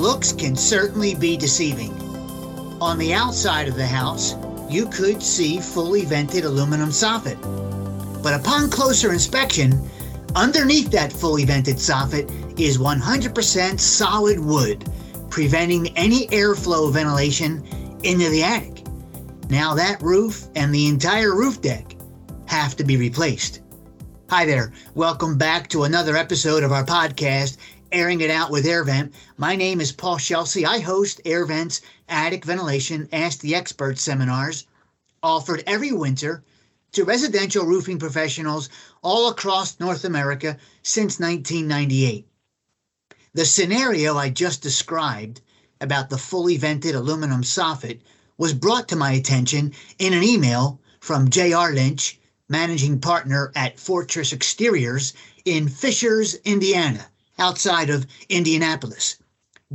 Looks can certainly be deceiving. On the outside of the house, you could see fully vented aluminum soffit. But upon closer inspection, underneath that fully vented soffit is 100% solid wood, preventing any airflow ventilation into the attic. Now that roof and the entire roof deck have to be replaced. Hi there. Welcome back to another episode of our podcast, Airing It Out with AirVent. My name is Paul Scelsi. I host AirVent's Attic Ventilation Ask the Expert seminars offered every winter to residential roofing professionals all across North America since 1998. The scenario I just described about the fully vented aluminum soffit was brought to my attention in an email from J.R. Lynch, managing partner at Fortress Exteriors in Fishers, Indiana, outside of Indianapolis.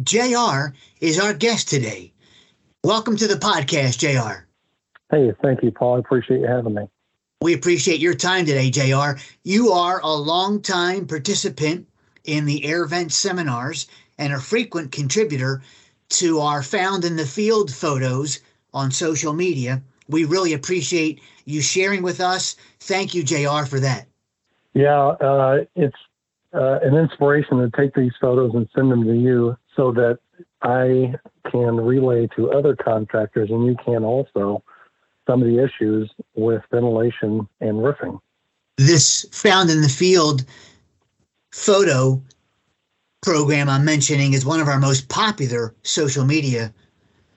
JR is our guest today. Welcome to the podcast, JR. Hey, thank you, Paul. I appreciate you having me. We appreciate your time today, JR. You are a longtime participant in the AirVent seminars and a frequent contributor to our Found in the Field photos on social media. We really appreciate you sharing with us. Thank you, JR, for that. Yeah, uh, it's uh, an inspiration to take these photos and send them to you so that I can relay to other contractors and you can also some of the issues with ventilation and roofing. This found in the field photo program I'm mentioning is one of our most popular social media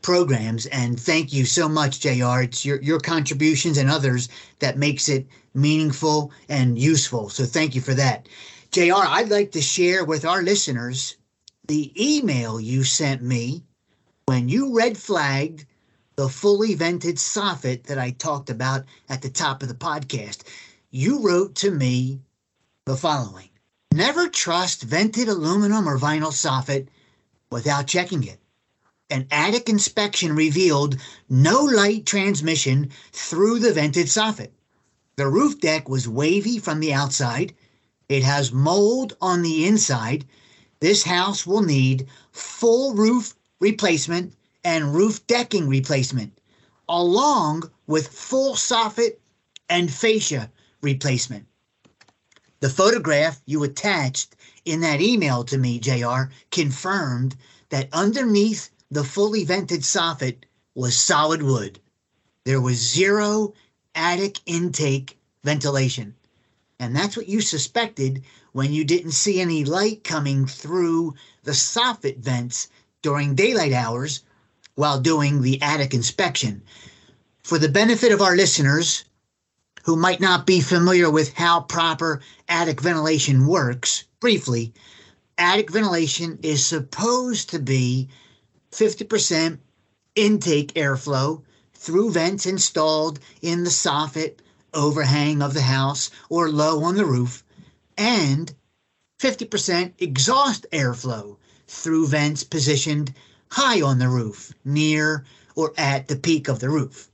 programs. And thank you so much, JR. It's your, your contributions and others that makes it meaningful and useful. So thank you for that. JR, I'd like to share with our listeners the email you sent me when you red flagged the fully vented soffit that I talked about at the top of the podcast. You wrote to me the following Never trust vented aluminum or vinyl soffit without checking it. An attic inspection revealed no light transmission through the vented soffit. The roof deck was wavy from the outside. It has mold on the inside. This house will need full roof replacement and roof decking replacement, along with full soffit and fascia replacement. The photograph you attached in that email to me, JR, confirmed that underneath the fully vented soffit was solid wood. There was zero attic intake ventilation. And that's what you suspected when you didn't see any light coming through the soffit vents during daylight hours while doing the attic inspection. For the benefit of our listeners who might not be familiar with how proper attic ventilation works, briefly, attic ventilation is supposed to be 50% intake airflow through vents installed in the soffit overhang of the house or low on the roof, and 50% exhaust airflow through vents positioned high on the roof, near or at the peak of the roof.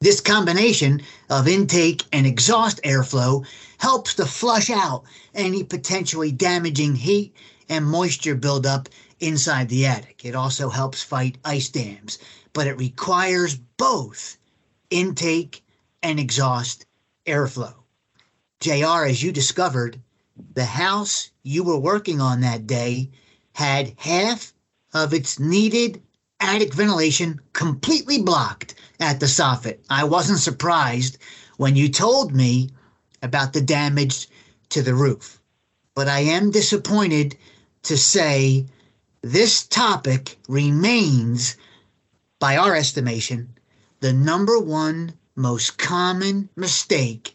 This combination of intake and exhaust airflow helps to flush out any potentially damaging heat and moisture buildup inside the attic. It also helps fight ice dams, but it requires both intake and exhaust airflow. JR, as you discovered, the house you were working on that day had half of its needed attic ventilation completely blocked at the soffit. I wasn't surprised when you told me about the damage to the roof, but I am disappointed to say this topic remains, by our estimation, the number one most common mistake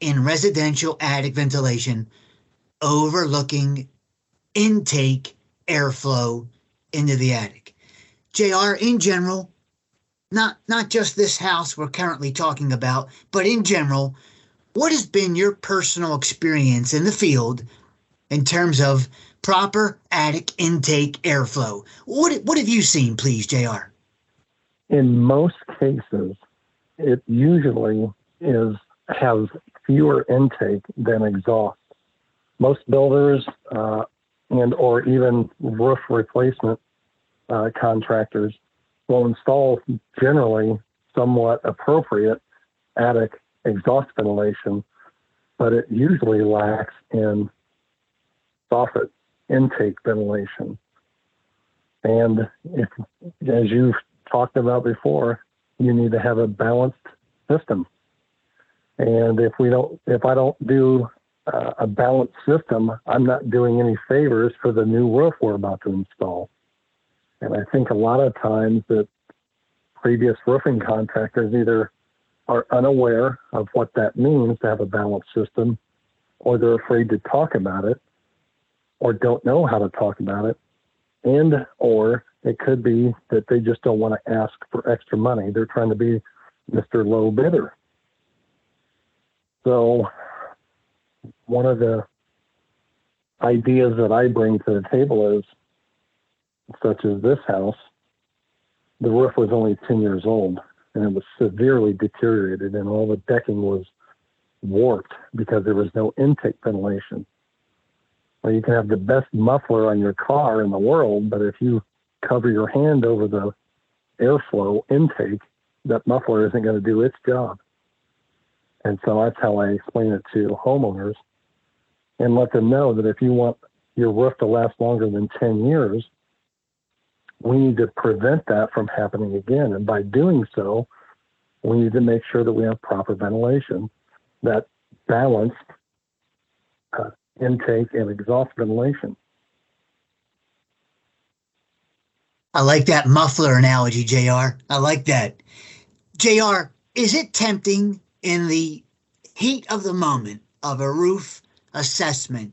in residential attic ventilation overlooking intake airflow into the attic. JR, in general, not not just this house we're currently talking about, but in general, what has been your personal experience in the field in terms of proper attic intake airflow? What what have you seen, please, JR? In most cases, it usually is has fewer intake than exhaust. Most builders uh, and or even roof replacement uh, contractors will install generally somewhat appropriate attic exhaust ventilation, but it usually lacks in soffit intake ventilation. And if, as you've talked about before, you need to have a balanced system. And if we don't, if I don't do uh, a balanced system, I'm not doing any favors for the new roof we're about to install. And I think a lot of times that previous roofing contractors either are unaware of what that means to have a balanced system, or they're afraid to talk about it, or don't know how to talk about it, and or it could be that they just don't want to ask for extra money. They're trying to be Mr. Low Bidder. So, one of the ideas that I bring to the table is such as this house, the roof was only 10 years old and it was severely deteriorated, and all the decking was warped because there was no intake ventilation. Well, you can have the best muffler on your car in the world, but if you cover your hand over the airflow intake, that muffler isn't going to do its job. And so that's how I explain it to homeowners and let them know that if you want your roof to last longer than 10 years, we need to prevent that from happening again. And by doing so, we need to make sure that we have proper ventilation, that balanced uh, intake and exhaust ventilation. I like that muffler analogy, JR. I like that. JR, is it tempting in the heat of the moment of a roof assessment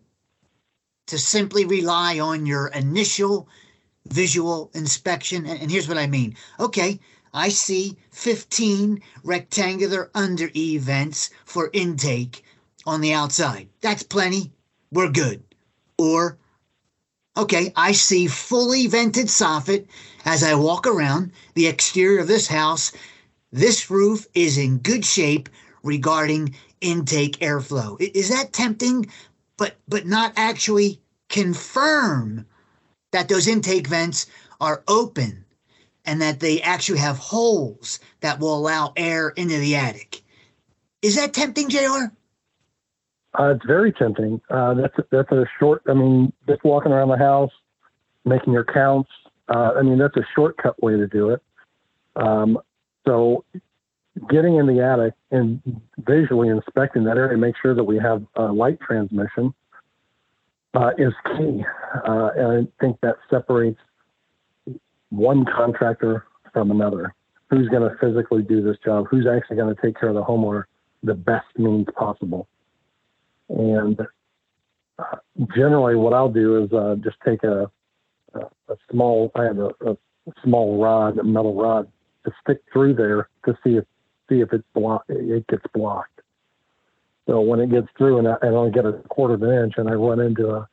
to simply rely on your initial visual inspection? And here's what I mean. Okay, I see 15 rectangular under E vents for intake on the outside. That's plenty. We're good. Or Okay, I see fully vented soffit as I walk around the exterior of this house. This roof is in good shape regarding intake airflow. Is that tempting, but but not actually confirm that those intake vents are open and that they actually have holes that will allow air into the attic? Is that tempting, JR? Uh, it's very tempting. Uh, that's that's a short. I mean, just walking around the house, making your counts. Uh, I mean, that's a shortcut way to do it. Um, so, getting in the attic and visually inspecting that area, make sure that we have light transmission uh, is key. Uh, and I think that separates one contractor from another. Who's going to physically do this job? Who's actually going to take care of the homeowner the best means possible? And uh, generally, what I'll do is uh, just take a, a, a, small, I have a, a, small rod, a metal rod, to stick through there to see if see if it's blocked, it gets blocked. So when it gets through and I, and I get a quarter of an inch and I run into a,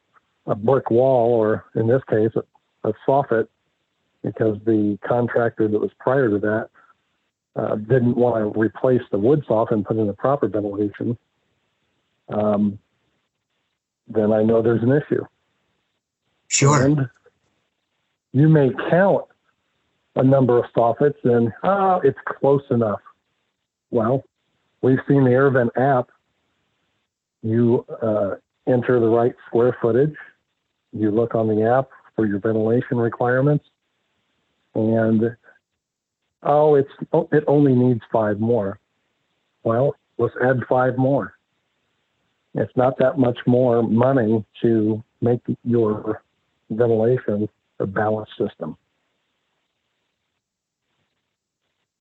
a brick wall, or in this case, a, a soffit, because the contractor that was prior to that uh, didn't want to replace the wood soffit and put in the proper ventilation um, then I know there's an issue. Sure. And you may count a number of soffits and, oh, it's close enough. Well, we've seen the AirVent app. You uh, enter the right square footage. You look on the app for your ventilation requirements, and oh, it's it only needs five more. Well, let's add five more it's not that much more money to make your ventilation a balanced system.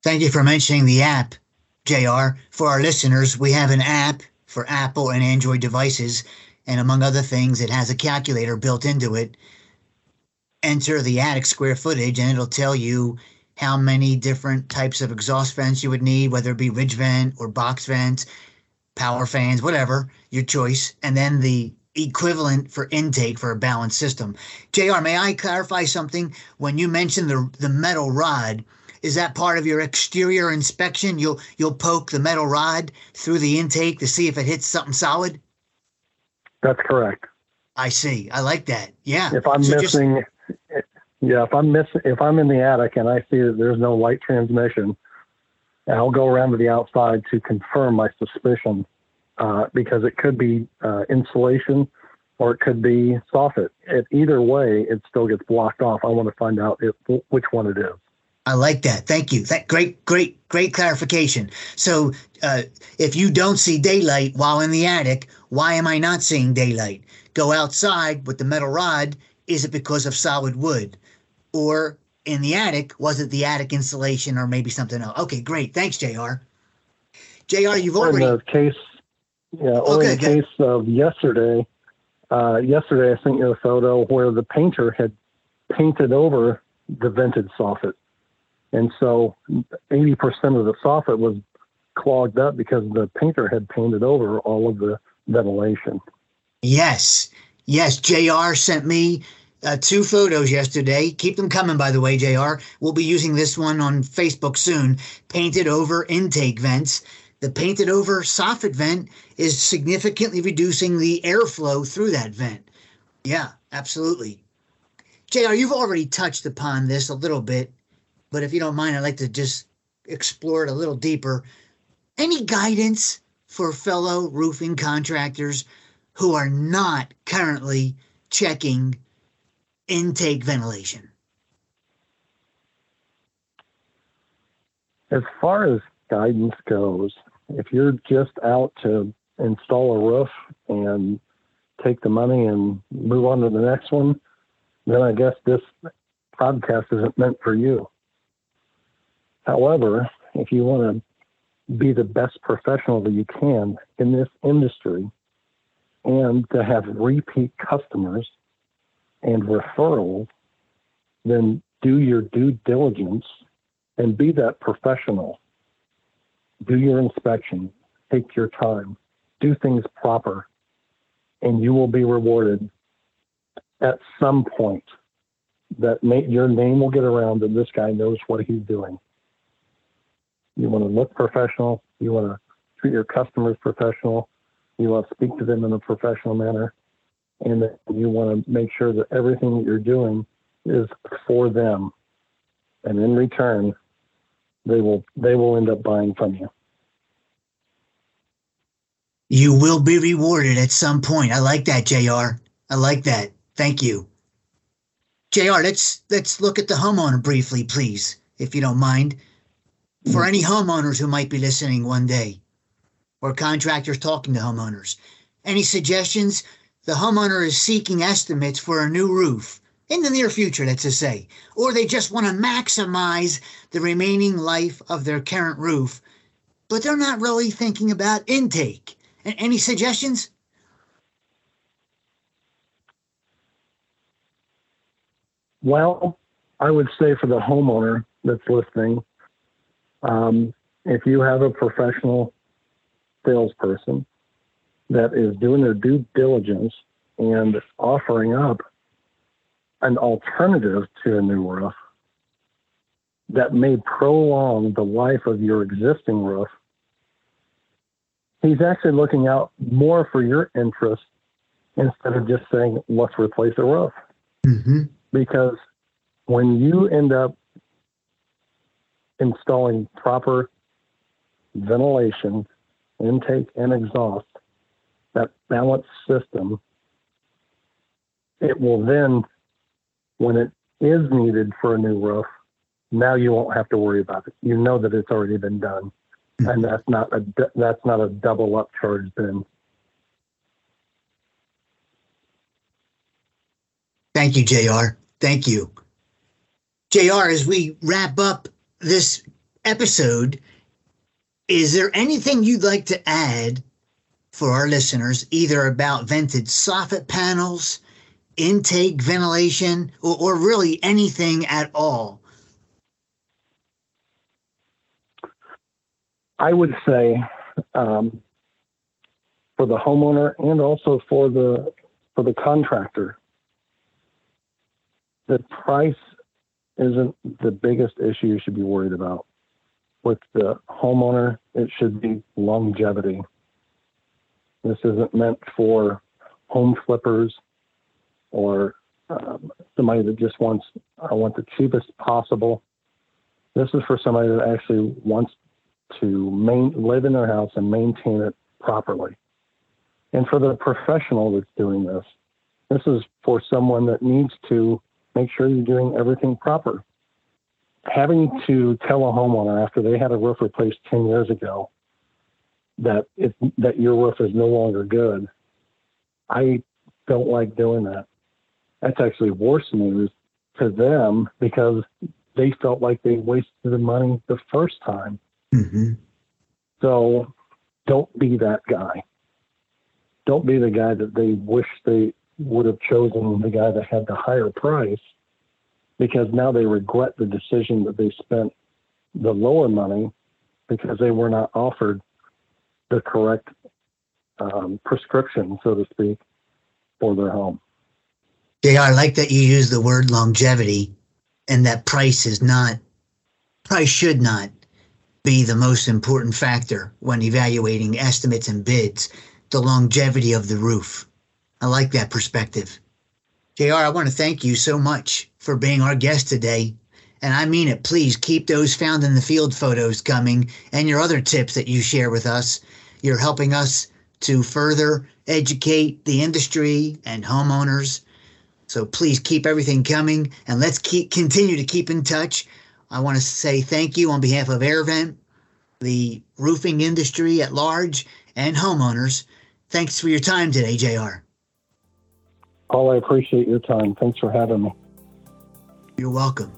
Thank you for mentioning the app, JR. For our listeners, we have an app for Apple and Android devices, and among other things, it has a calculator built into it. Enter the attic square footage, and it'll tell you how many different types of exhaust vents you would need, whether it be ridge vent or box vent, power fans, whatever, your choice, and then the equivalent for intake for a balanced system. JR, may I clarify something? When you mentioned the the metal rod, is that part of your exterior inspection? You'll you'll poke the metal rod through the intake to see if it hits something solid? That's correct. I see. I like that. Yeah. If I'm so missing, just... yeah, if I'm missing, if I'm in the attic and I see that there's no light transmission, I'll go around to the outside to confirm my suspicion uh, because it could be uh, insulation or it could be soffit. It, either way, it still gets blocked off. I want to find out if, which one it is. I like that. Thank you. That great, great, great clarification. So, uh, if you don't see daylight while in the attic, why am I not seeing daylight? Go outside with the metal rod. Is it because of solid wood, or in the attic? Was it the attic insulation, or maybe something else? Okay, great. Thanks, JR. JR. You've already in the case. Yeah, okay, in the case of yesterday. Uh, yesterday, I sent you a photo where the painter had painted over the vented soffit and so 80% of the soffit was clogged up because the painter had painted over all of the ventilation. Yes. Yes. JR sent me uh, two photos yesterday. Keep them coming, by the way, JR. We'll be using this one on Facebook soon. Painted over intake vents. The painted over soffit vent is significantly reducing the airflow through that vent. Yeah, absolutely. JR, you've already touched upon this a little bit but if you don't mind, I'd like to just explore it a little deeper. Any guidance for fellow roofing contractors who are not currently checking intake ventilation? As far as guidance goes, if you're just out to install a roof and take the money and move on to the next one, then I guess this podcast isn't meant for you. However, if you want to be the best professional that you can in this industry and to have repeat customers and referrals, then do your due diligence and be that professional. Do your inspection, take your time, do things proper, and you will be rewarded at some point that may, your name will get around and this guy knows what he's doing. You want to look professional. You want to treat your customers professional. You want to speak to them in a professional manner. And that you want to make sure that everything that you're doing is for them. And in return, they will they will end up buying from you. You will be rewarded at some point. I like that, JR. I like that. Thank you. JR, let's let's look at the homeowner briefly, please, if you don't mind for any homeowners who might be listening one day or contractors talking to homeowners. Any suggestions? The homeowner is seeking estimates for a new roof in the near future, let's just say, or they just want to maximize the remaining life of their current roof, but they're not really thinking about intake. Any suggestions? Well, I would say for the homeowner that's listening, um, if you have a professional salesperson that is doing their due diligence and offering up an alternative to a new roof that may prolong the life of your existing roof, he's actually looking out more for your interest instead of just saying, let's replace the roof. Mm-hmm. Because when you end up installing proper ventilation, intake, and exhaust, that balanced system, it will then, when it is needed for a new roof, now you won't have to worry about it. You know that it's already been done, mm-hmm. and that's not a that's not a double up charge then. Thank you, JR. Thank you, JR. As we wrap up this episode, is there anything you'd like to add for our listeners, either about vented soffit panels, intake ventilation, or, or really anything at all? I would say um, for the homeowner and also for the for the contractor, the price isn't the biggest issue you should be worried about. With the homeowner, it should be longevity. This isn't meant for home flippers or um, somebody that just wants I want the cheapest possible. This is for somebody that actually wants to main, live in their house and maintain it properly. And for the professional that's doing this, this is for someone that needs to make sure you're doing everything proper. Having to tell a homeowner after they had a roof replaced 10 years ago that it, that your roof is no longer good, I don't like doing that. That's actually worse news to them because they felt like they wasted the money the first time. Mm-hmm. So don't be that guy. Don't be the guy that they wish they would have chosen the guy that had the higher price because now they regret the decision that they spent the lower money because they were not offered the correct um, prescription, so to speak, for their home. JR, I like that you use the word longevity and that price is not, price should not be the most important factor when evaluating estimates and bids, the longevity of the roof. I like that perspective. JR, I want to thank you so much for being our guest today. And I mean it. Please keep those found in the field photos coming and your other tips that you share with us. You're helping us to further educate the industry and homeowners. So please keep everything coming and let's keep continue to keep in touch. I want to say thank you on behalf of AirVent, the roofing industry at large, and homeowners. Thanks for your time today, JR. Paul, I appreciate your time. Thanks for having me. You're welcome.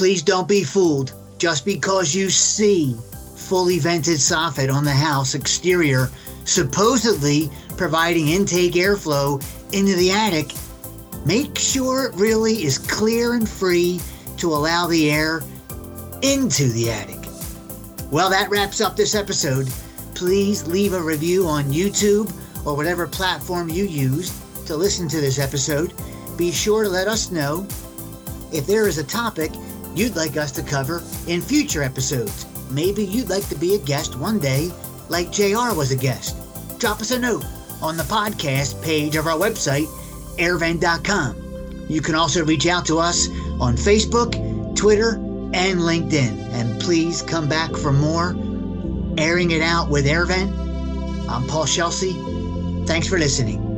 Please don't be fooled. Just because you see fully vented soffit on the house exterior, supposedly providing intake airflow into the attic, make sure it really is clear and free to allow the air into the attic. Well, that wraps up this episode. Please leave a review on YouTube or whatever platform you used to listen to this episode. Be sure to let us know if there is a topic you'd like us to cover in future episodes. Maybe you'd like to be a guest one day, like JR was a guest. Drop us a note on the podcast page of our website, airvent.com. You can also reach out to us on Facebook, Twitter, and LinkedIn. And please come back for more Airing It Out with AirVent. I'm Paul Scelsi. Thanks for listening.